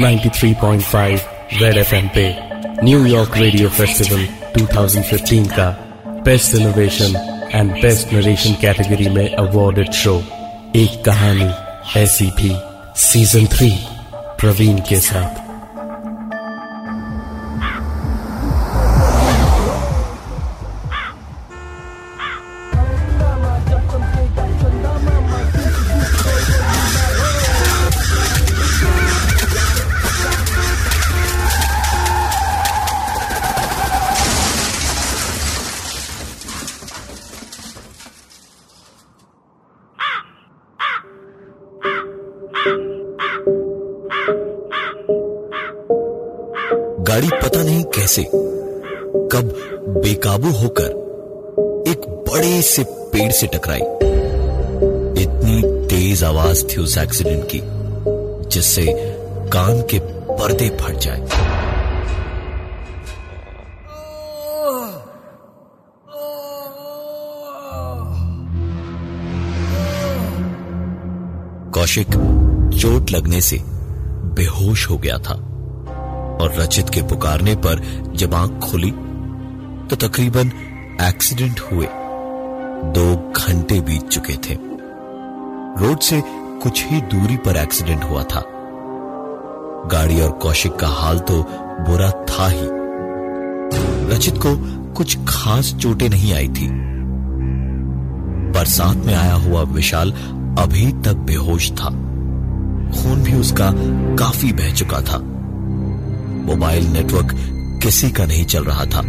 93.5 red FM पे New York radio festival 2015 का best innovation and best narration category में awarded show एक कहानी ऐसी भी सीज़न थ्री प्रवीण के साथ। गाड़ी पता नहीं कैसे कब बेकाबू होकर एक बड़े से पेड़ से टकराई। इतनी तेज आवाज़ थी उस एक्सीडेंट की, जिससे कान के पर्दे फट जाए। कौशिक चोट लगने से बेहोश हो गया था। और रचित के पुकारने पर जब आँख खुली तो तकरीबन एक्सीडेंट हुए। दो घंटे बीत चुके थे। रोड से कुछ ही दूरी पर एक्सीडेंट हुआ था। गाड़ी और कौशिक का हाल तो बुरा था ही। रचित को कुछ खास चोटें नहीं आई थी। बरसात में आया हुआ विशाल अभी तक बेहोश था। खून भी उसका काफ़ी बह चुका था। मोबाइल नेटवर्क किसी का नहीं चल रहा था।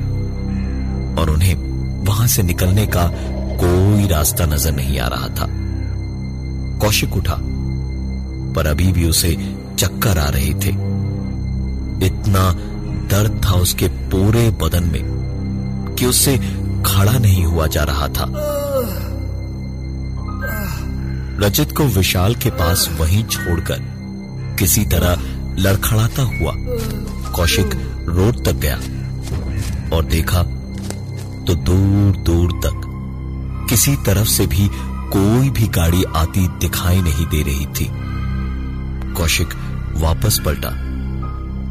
और उन्हें वहाँ से निकलने का कोई रास्ता नज़र नहीं आ रहा था। कौशिक उठा, पर अभी भी उसे चक्कर आ रहे थे। इतना दर्द था उसके पूरे बदन में कि उससे खड़ा नहीं हुआ जा रहा था। रजत को विशाल के पास वहीं छोड़कर किसी तरह लड़खड़ाता हुआ कौशिक रोड तक गया और देखा तो दूर दूर तक किसी तरफ़ से भी कोई भी गाड़ी आती दिखाई नहीं दे रही थी। कौशिक वापस पलटा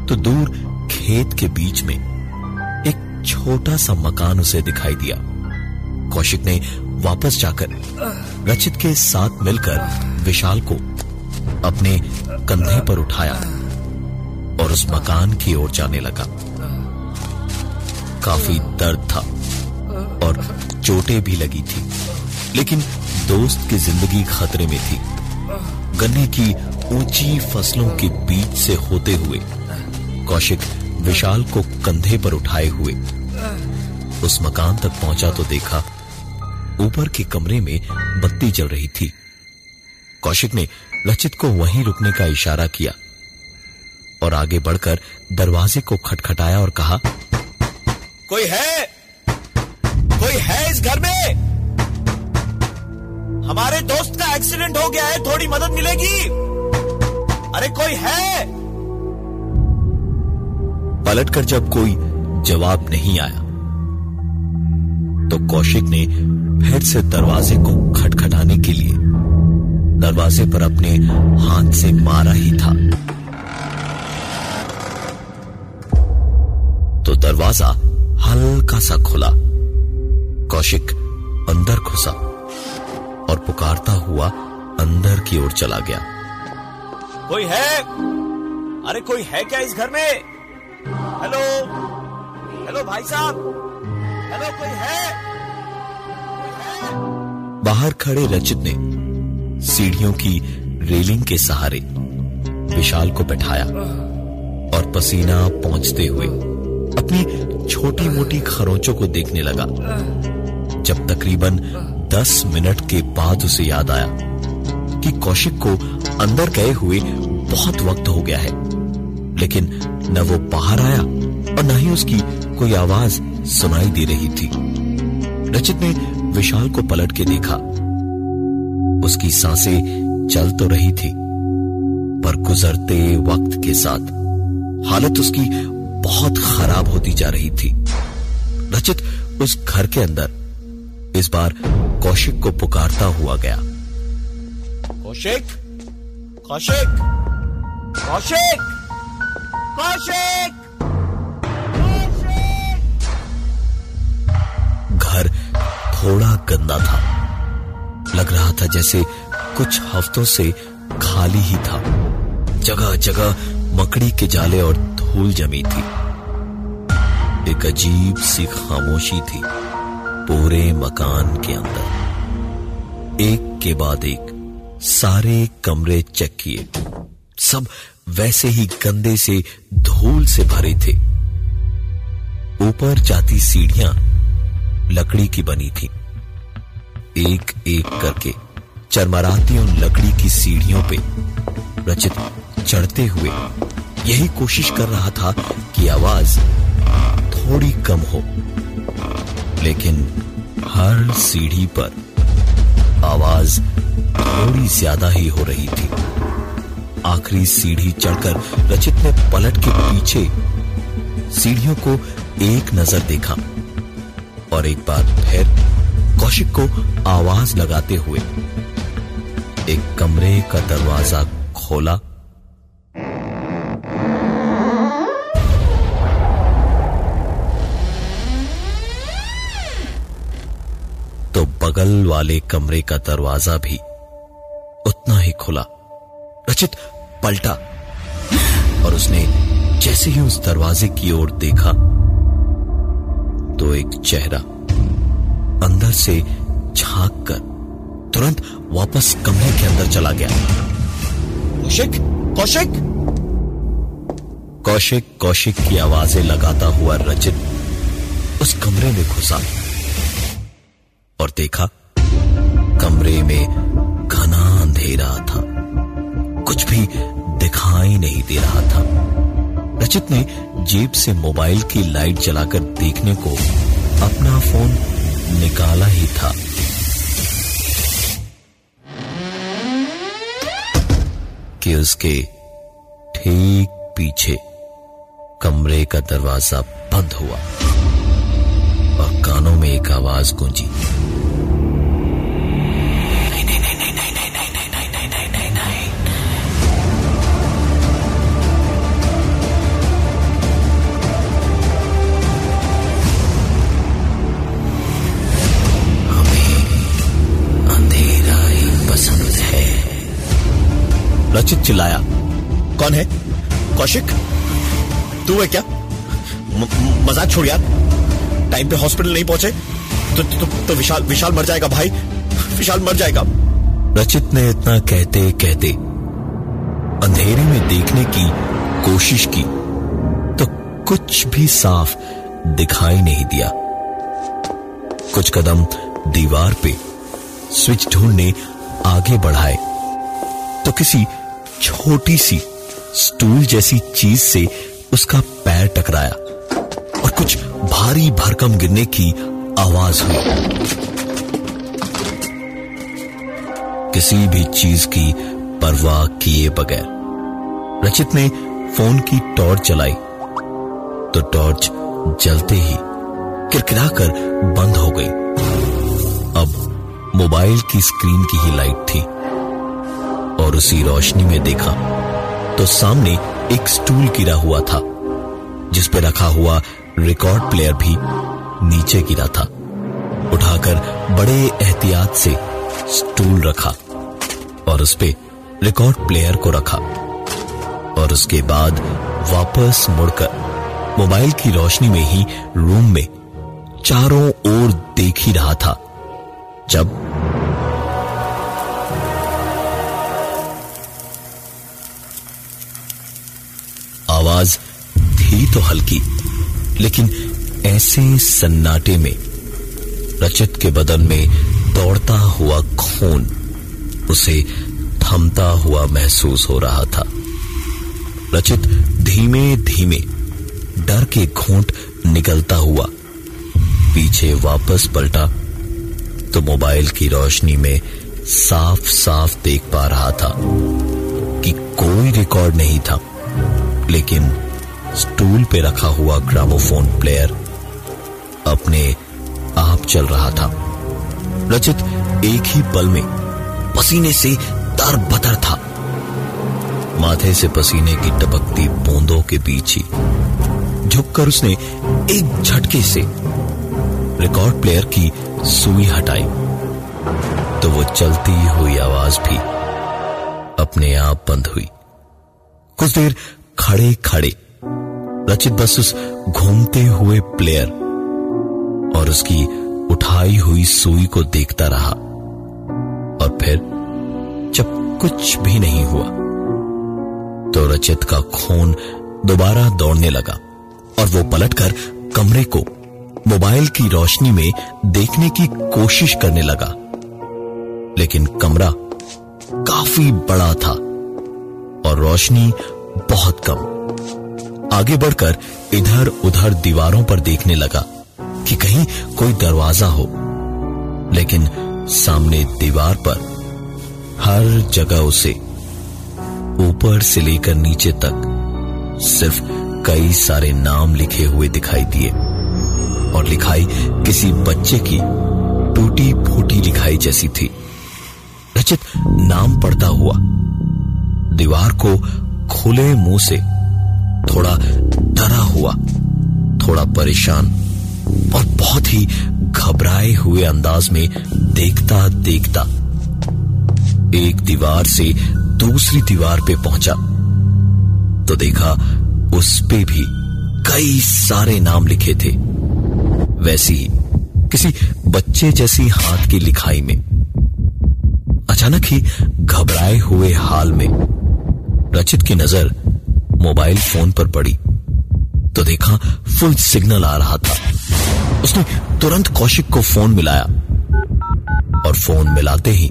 तो दूर खेत के बीच में एक छोटा सा मकान उसे दिखाई दिया। कौशिक ने वापस जाकर रचित के साथ मिलकर विशाल को अपने कंधे पर उठाया। और उस मकान की ओर जाने लगा। काफ़ी दर्द था और चोटें भी लगी थी, लेकिन दोस्त की ज़िंदगी खतरे में थी। गन्ने की ऊँची फ़सलों के बीच से होते हुए, कौशिक विशाल को कंधे पर उठाए हुए, उस मकान तक पहुँचा तो देखा, ऊपर के कमरे में बत्ती जल रही थी। कौशिक ने लचित को वहीं रुकने का इशारा किया। और आगे बढ़कर दरवाजे को खटखटाया और कहा कोई है? कोई है इस घर में? हमारे दोस्त का एक्सीडेंट हो गया है थोड़ी मदद मिलेगी। अरे कोई है? पलटकर जब कोई जवाब नहीं आया तो कौशिक ने फिर से दरवाजे को खटखटाने के लिए दरवाजे पर अपने हाथ से मारा ही था। दरवाज़ा हल्का सा खुला। कौशिक अंदर घुसा और पुकारता हुआ अंदर की ओर चला गया। कोई है? अरे कोई है क्या इस घर में? हेलो? हेलो भाई साहब? हेलो कोई है? बाहर खड़े रचित ने सीढ़ियों की रेलिंग के सहारे विशाल को बैठाया और पसीना पहुँचते हुए अपनी छोटी मोटी खरोंचों को देखने लगा। जब तकरीबन दस मिनट के बाद उसे याद आया कि कौशिक को अंदर गए हुए बहुत वक्त हो गया है, लेकिन न वो बाहर आया और न ही उसकी कोई आवाज़ सुनाई दे रही थी। रचित ने विशाल को पलट के देखा। उसकी साँसें चल तो रही थी, पर गुजरते वक्त के साथ हालत उसकी बहुत खराब होती जा रही थी। रचित उस घर के अंदर इस बार कौशिक को पुकारता हुआ गया। कौशिक? कौशिक? कौशिक? कौशिक? घर थोड़ा गंदा था। लग रहा था जैसे कुछ हफ्तों से खाली ही था। जगह जगह मकड़ी के जाले और धूल जमी थी। एक अजीब सी खामोशी थी पूरे मकान के अंदर। एक के बाद एक, सारे कमरे चेक किए। सब वैसे ही गंदे से धूल से भरे थे। ऊपर जाती सीढ़ियाँ लकड़ी की बनी थी। एक एक करके चरमराती उन लकड़ी की सीढ़ियों पे रचित चढ़ते हुए यही कोशिश कर रहा था कि आवाज़ थोड़ी कम हो, लेकिन हर सीढ़ी पर आवाज़ थोड़ी ज़्यादा ही हो रही थी। आखिरी सीढ़ी चढ़कर रचित ने पलट के पीछे सीढ़ियों को एक नज़र देखा और एक बार फिर कौशिक को आवाज़ लगाते हुए एक कमरे का दरवाज़ा खोला बगल वाले कमरे का दरवाज़ा भी उतना ही खुला। रचित पलटा। और उसने जैसे ही उस दरवाजे की ओर देखा तो एक चेहरा अंदर से झाँक कर तुरंत वापस कमरे के अंदर चला गया। कौशिक कौशिक! कौशिक कौशिक की आवाज़ें लगाता हुआ रचित उस कमरे में घुसा। और देखा, कमरे में घना अंधेरा था। कुछ भी दिखाई नहीं दे रहा था। रचित ने जेब से मोबाइल की लाइट जलाकर देखने को अपना फ़ोन निकाला ही था। कि उसके ठीक पीछे कमरे का दरवाज़ा बंद हुआ। कानों में एक आवाज़ गूंजी। रचित चिल्लाया, कौन है? कौशिक? तू है क्या? मज़ाक छोड़ यार। टाइम पे हॉस्पिटल नहीं पहुँचे तो, तो, तो विशाल विशाल मर जाएगा भाई। विशाल मर जाएगा। रचित ने इतना कहते कहते अंधेरे में देखने की कोशिश की तो कुछ भी साफ़ दिखाई नहीं दिया। कुछ कदम दीवार पे स्विच ढूँढने आगे बढ़ाए तो किसी छोटी सी स्टूल जैसी चीज़ से उसका पैर टकराया। भारी भरकम गिरने की आवाज़ हुई। किसी भी चीज़ की परवाह किए बगैर, रचित ने फ़ोन की टॉर्च चलाई। तो टॉर्च जलते ही किरकिराकर बंद हो गई। अब मोबाइल की स्क्रीन की ही लाइट थी और उसी रोशनी में देखा तो सामने एक स्टूल गिरा हुआ था, जिस पे रखा हुआ रिकॉर्ड प्लेयर भी नीचे गिरा था। उठाकर बड़े एहतियात से स्टूल रखा और उस पे रिकॉर्ड प्लेयर को रखा। और उसके बाद वापस मुड़कर मोबाइल की रोशनी में ही रूम में चारों ओर देख ही रहा था। जब आवाज़ थी तो हल्की। लेकिन ऐसे सन्नाटे में, रचित के बदन में दौड़ता हुआ खून, उसे थमता हुआ महसूस हो रहा था। रचित धीमे धीमे डर के घूंट निकलता हुआ पीछे वापस पलटा तो मोबाइल की रोशनी में साफ़ साफ़ देख पा रहा था कि कोई रिकॉर्ड नहीं था, लेकिन स्टूल पे रखा हुआ ग्रामोफोन प्लेयर अपने आप चल रहा था। रचित एक ही पल में पसीने से तर बतर था। माथे से पसीने की टपकती बूंदों के बीच ही झुककर उसने एक झटके से रिकॉर्ड प्लेयर की सुई हटाई। तो वो चलती हुई आवाज़ भी अपने आप बंद हुई। कुछ देर खड़े खड़े रचित बस उस घूमते हुए प्लेयर और उसकी उठाई हुई सुई को देखता रहा और फिर जब कुछ भी नहीं हुआ तो रचित का खून दोबारा दौड़ने लगा और वो पलटकर कमरे को मोबाइल की रोशनी में देखने की कोशिश करने लगा। लेकिन कमरा काफ़ी बड़ा था और रोशनी बहुत कम। आगे बढ़कर इधर उधर दीवारों पर देखने लगा कि कहीं कोई दरवाज़ा हो। लेकिन सामने दीवार पर हर जगह उसे ऊपर से लेकर नीचे तक सिर्फ़ कई सारे नाम लिखे हुए दिखाई दिए और लिखाई किसी बच्चे की टूटी फूटी लिखाई जैसी थी। रचित नाम पढ़ता हुआ दीवार को खुले मुँह से थोड़ा डरा हुआ, थोड़ा परेशान और बहुत ही घबराए हुए अंदाज में देखता देखता एक दीवार से दूसरी दीवार पे पहुँचा। तो देखा उस पे भी कई सारे नाम लिखे थे। वैसी किसी बच्चे जैसी हाथ की लिखाई में। अचानक ही घबराए हुए हाल में रचित की नज़र मोबाइल फ़ोन पर पड़ी। तो देखा फुल सिग्नल आ रहा था। उसने तुरंत कौशिक को फ़ोन मिलाया। और फ़ोन मिलाते ही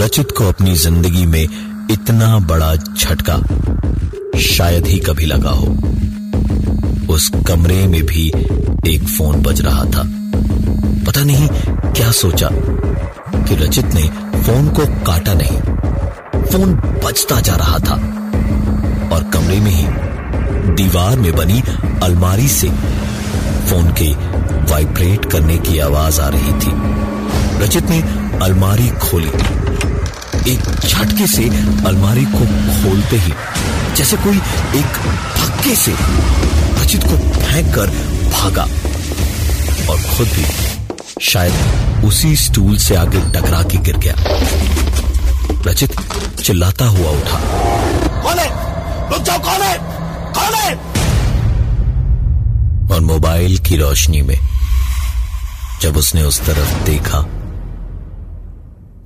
रचित को अपनी ज़िंदगी में इतना बड़ा झटका शायद ही कभी लगा हो। उस कमरे में भी एक फ़ोन बज रहा था। पता नहीं क्या सोचा कि रचित ने फ़ोन को काटा नहीं। फ़ोन बजता जा रहा था और कमरे में ही दीवार में बनी अलमारी से फ़ोन के वाइब्रेट करने की आवाज़ आ रही थी। रचित ने अलमारी खोली। एक झटके से अलमारी को खोलते ही जैसे कोई एक धक्के से रचित को फेंक कर भागा। और खुद भी शायद उसी स्टूल से आगे टकरा के गिर गया। रचित चिल्लाता हुआ उठा। कौन है? रुक जाओ कौन है? कौन है? और मोबाइल की रोशनी में जब उसने उस तरफ़ देखा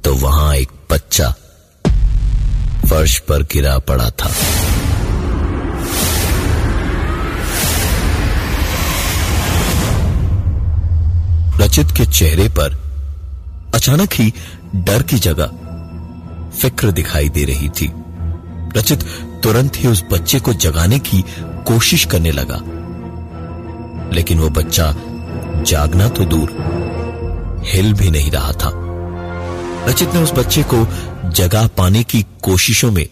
तो वहाँ एक बच्चा फर्श पर गिरा पड़ा था। रचित के चेहरे पर अचानक ही डर की जगह फ़िक्र दिखाई दे रही थी। रचित तुरंत ही उस बच्चे को जगाने की कोशिश करने लगा। लेकिन वो बच्चा जागना तो दूर, हिल भी नहीं रहा था। रचित ने उस बच्चे को जगा पाने की कोशिशों में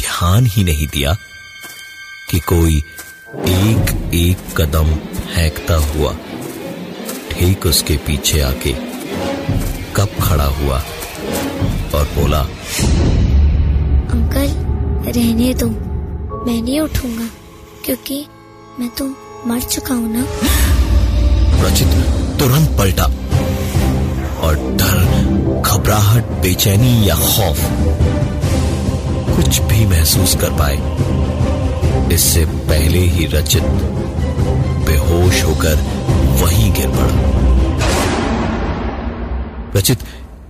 ध्यान ही नहीं दिया कि कोई एक एक कदम फेंकता हुआ ठीक उसके पीछे आके कब खड़ा हुआ और बोला अंकल रहने दो। मैं नहीं उठूँगा क्योंकि मैं तो मर चुका हूँ ना। रचित तुरंत पलटा और डर घबराहट बेचैनी या खौफ कुछ भी महसूस कर पाए। इससे पहले ही रचित बेहोश होकर वहीं गिर पड़ा। रचित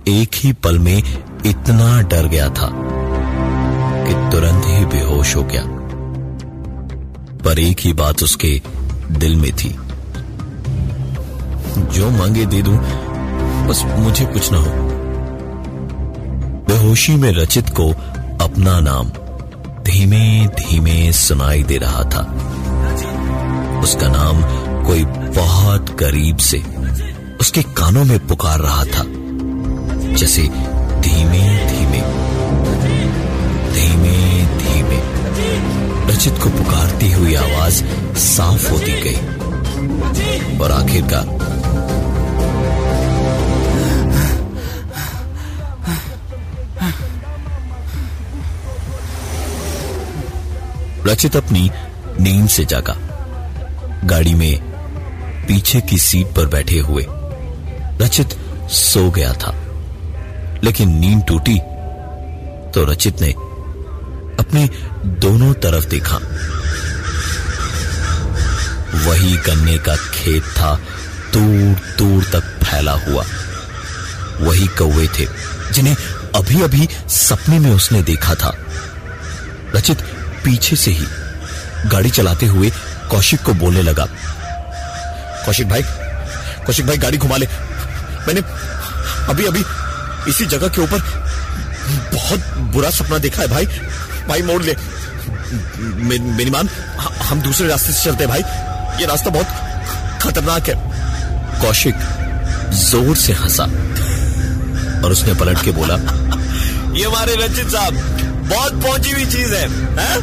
एक ही पल में इतना डर गया था कि तुरंत ही बेहोश हो गया। पर एक ही बात उसके दिल में थी। जो मांगे दे दूँ, बस मुझे कुछ ना हो। बेहोशी में रचित को अपना नाम धीमे धीमे सुनाई दे रहा था। उसका नाम कोई बहुत करीब से उसके कानों में पुकार रहा था। जैसे धीमे धीमे धीमे धीमे। रचित को पुकारती हुई आवाज़ साफ़ होती गई। और आखिरकार रचित अपनी नींद से जागा। गाड़ी में पीछे की सीट पर बैठे हुए रचित सो गया था। लेकिन नींद टूटी तो रचित ने अपने दोनों तरफ़ देखा। वही गन्ने का खेत था दूर दूर तक फैला हुआ। वही कौवे थे, जिन्हें अभी अभी सपने में उसने देखा था। रचित पीछे से ही गाड़ी चलाते हुए कौशिक को बोलने लगा, कौशिक भाई कौशिक भाई, गाड़ी घुमा ले। मैंने अभी अभी इसी जगह के ऊपर बहुत बुरा सपना देखा है भाई। भाई मोड़ ले। मेरी मान हम दूसरे रास्ते से चलते हैं भाई। ये रास्ता बहुत खतरनाक है। कौशिक ज़ोर से हंसा और उसने पलट के बोला ये हमारे रचित साहब बहुत पहुँची हुई चीज़ है, है?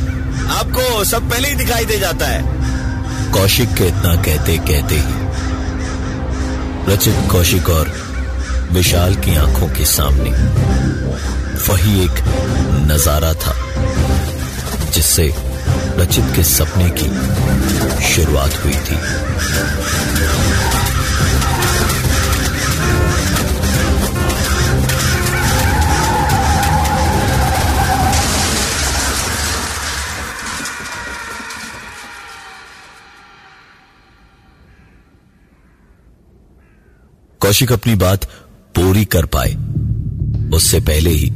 आपको सब पहले ही दिखाई दे जाता है। कौशिक के इतना कहते कहते ही रचित कौशिक और विशाल की आँखों के सामने वही एक नज़ारा था, जिससे रचित के सपने की शुरुआत हुई थी। कौशिक अपनी बात पूरी कर पाए। उससे पहले ही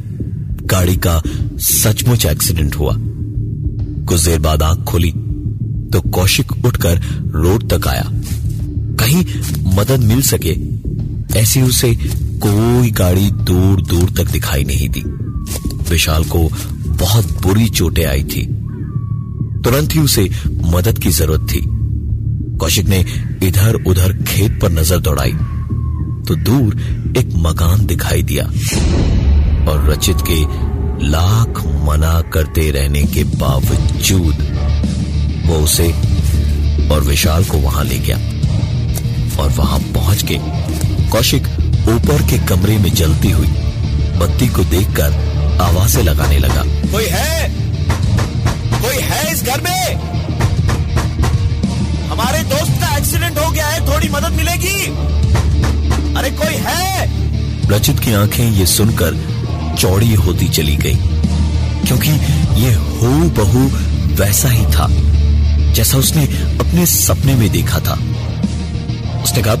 गाड़ी का सचमुच एक्सीडेंट हुआ। कुछ देर बाद आँख खोली तो कौशिक उठकर रोड तक आया। कहीं मदद मिल सके, ऐसी उसे कोई गाड़ी दूर दूर तक दिखाई नहीं दी। विशाल को बहुत बुरी चोटें आई थी। तुरंत ही उसे मदद की ज़रूरत थी। कौशिक ने इधर उधर खेत पर नज़र दौड़ाई। तो दूर एक मकान दिखाई दिया और रचित के लाख मना करते रहने के बावजूद वो उसे और विशाल को वहाँ ले गया और वहाँ पहुँच के कौशिक ऊपर के कमरे में जलती हुई बत्ती को देखकर आवाज़ें लगाने लगा। कोई है? कोई है इस घर में? हमारे दोस्त का एक्सीडेंट हो गया है, थोड़ी मदद मिलेगी। अरे कोई है? रचित की आँखें ये सुनकर चौड़ी होती चली गई, क्योंकि ये हो बहु वैसा ही था, जैसा उसने अपने सपने में देखा था। उसने कहा,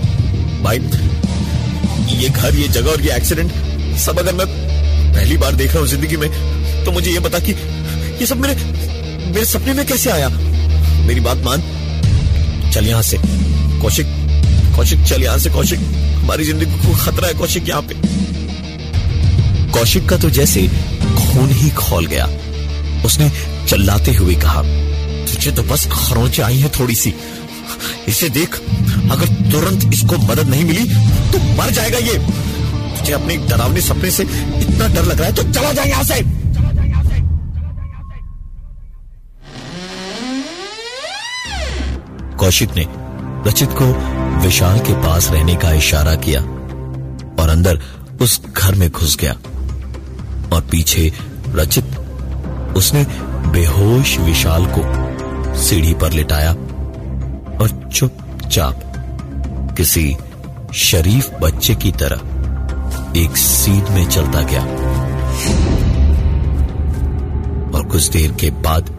भाई, ये घर, ये जगह और ये एक्सीडेंट सब अगर मैं पहली बार देख रहा हूँ ज़िंदगी में तो मुझे ये बता कि ये सब मेरे मेरे सपने में कैसे आया? मेरी बात मान। चल यहाँ से। कौशिक कौशिक, चल यहाँ से कौशिक। हमारी ज़िंदगी को खतरा है कौशिक यहाँ पे। कौशिक का तो जैसे खून ही खोल गया। उसने चिल्लाते हुए कहा, तुझे तो बस खरोचे आई है थोड़ी सी इसे देख, अगर तुरंत इसको मदद नहीं मिली तो मर जाएगा ये। तुझे अपने डरावने सपने से इतना डर लग रहा है तो चला जाए यहाँ से। कौशिक ने रचित को विशाल के पास रहने का इशारा किया और अंदर उस घर में घुस गया। और पीछे रचित, उसने बेहोश विशाल को सीढ़ी पर लिटाया और चुपचाप किसी शरीफ बच्चे की तरह एक सीट में चलता गया। और कुछ देर के बाद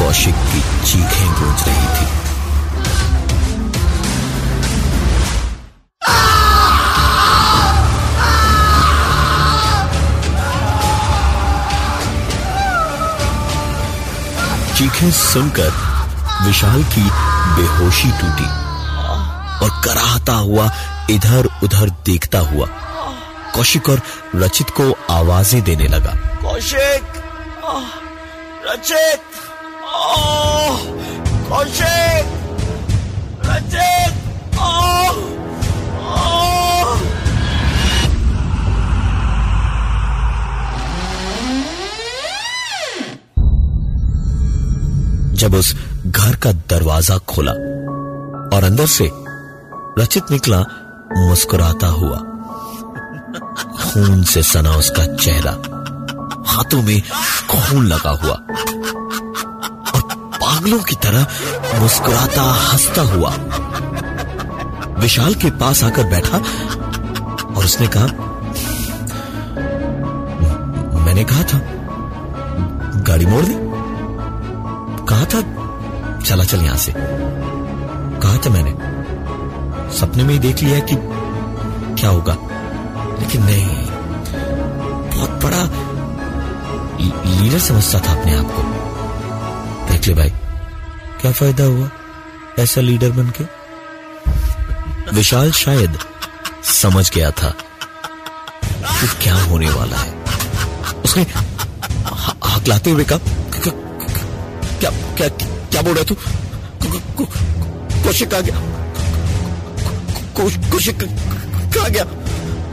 कौशिक की चीखें गूंज रही थी। चीखें सुनकर विशाल की बेहोशी टूटी और कराहता हुआ इधर उधर देखता हुआ कौशिक और रचित को आवाज़ें देने लगा। कौशिक! रचित! कौशिक रचित जब उस घर का दरवाज़ा खोला और अंदर से रचित निकला, मुस्कुराता हुआ। खून से सना उसका चेहरा। हाथों में खून लगा हुआ। पागलों की तरह मुस्कुराता हंसता हुआ। विशाल के पास आकर बैठा और उसने कहा, मैंने कहा था, गाड़ी मोड़ दी। कहा था, चला चल यहाँ से। कहा था मैंने, सपने में ही देख लिया कि क्या होगा। लेकिन नहीं बहुत बड़ा लीडर समझता था अपने आप को। देख ले भाई क्या फ़ायदा हुआ ऐसा लीडर बन के विशाल शायद समझ गया था कि क्या होने वाला है। उसने हकलाते हुए कहा क्या क्या क्या बोल रहा तू? कौशिक आ गया। कौशिक कहा गया।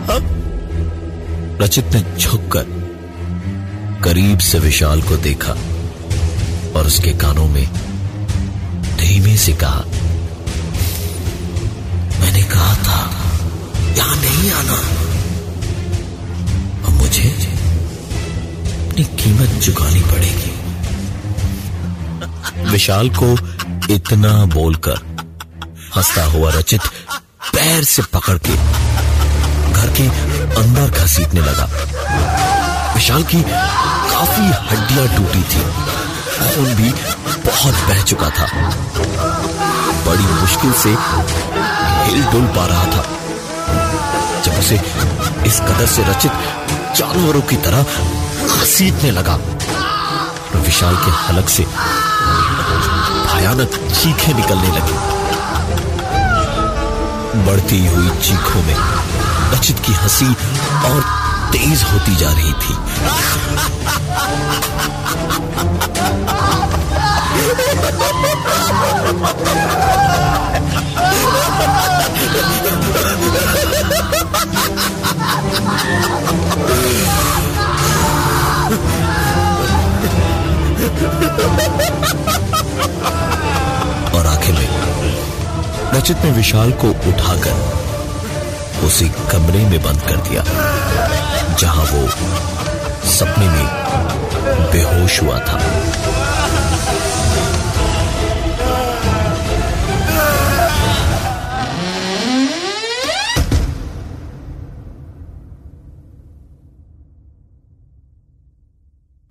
हाँ? रचित ने झुककर करीब से विशाल को देखा और उसके कानों में धीमे से कहा, मैंने कहा था, यहाँ नहीं आना। अब मुझे अपनी कीमत चुकानी पड़ेगी। विशाल को इतना बोलकर हंसता हुआ रचित पैर से पकड़ के घर के अंदर घसीटने लगा। विशाल की काफ़ी हड्डियाँ टूटी थी। खून भी बहुत बह चुका था। बड़ी मुश्किल से हिल डुल पा रहा था। जब उसे इस कदर से रचित जानवरों की तरह घसीटने लगा। तो विशाल के हलक से भयानक चीखें निकलने लगी। बढ़ती हुई चीखों में रचित की हँसी और तेज होती जा रही थी। और आखिर में, रचित ने विशाल को उठाकर उसी कमरे में बंद कर दिया। जहाँ वो सपने में बेहोश हुआ था।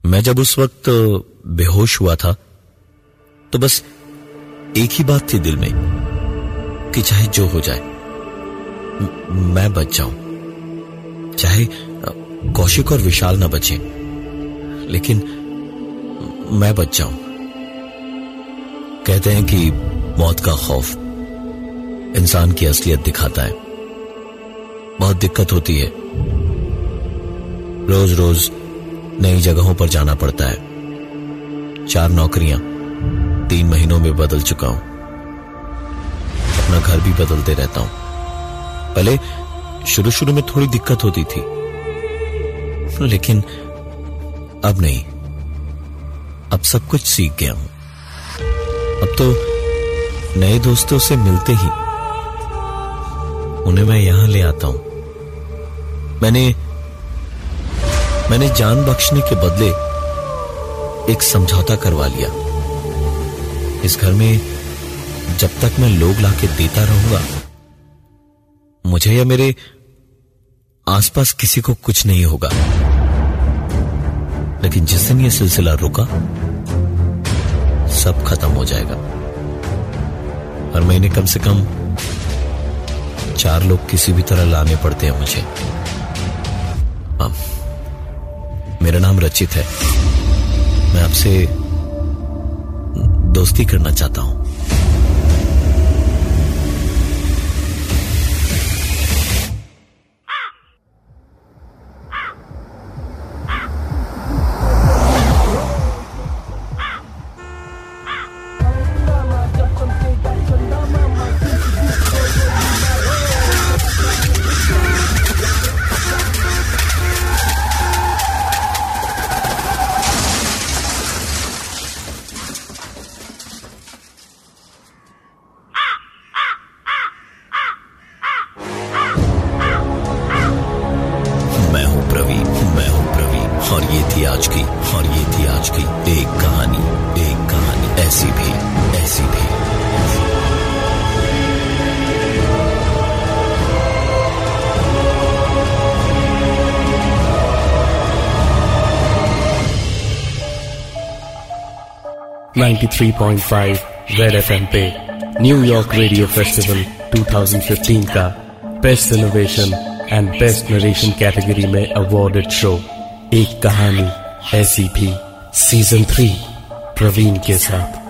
मैं जब उस वक्त बेहोश हुआ था तो बस एक ही बात थी दिल में कि चाहे जो हो जाए, मैं बच जाऊँ। चाहे कौशिक और विशाल ना बचे। लेकिन मैं बच जाऊँ। कहते हैं कि मौत का खौफ इंसान की असलियत दिखाता है। बहुत दिक्कत होती है। रोज रोज नई जगहों पर जाना पड़ता है। चार नौकरियाँ तीन महीनों में बदल चुका हूँ। अपना घर भी बदलते रहता हूँ। पहले शुरू शुरू में थोड़ी दिक्कत होती थी। लेकिन अब नहीं। अब सब कुछ सीख गया हूँ। अब तो नए दोस्तों से मिलते ही उन्हें मैं यहाँ ले आता हूँ। मैंने मैंने जान बख्शने के बदले एक समझौता करवा लिया। इस घर में जब तक मैं लोग लाके देता रहूँगा, मुझे या मेरे आसपास किसी को कुछ नहीं होगा। लेकिन जिस दिन यह सिलसिला रुका, सब खत्म हो जाएगा। हर महीने कम से कम चार लोग किसी भी तरह लाने पड़ते हैं मुझे। अब मेरा नाम रचित है। मैं आपसे दोस्ती करना चाहता हूँ। एक कहानी एक कहानी, ऐसी भी ऐसी भी। Ninety three point five red F पे न्यूयॉर्क रेडियो फेस्टिवल 2015 का best innovation and best narration category में अवार्डेड शो एक कहानी, ऐसी भी। सीज़न थ्री प्रवीण के साथ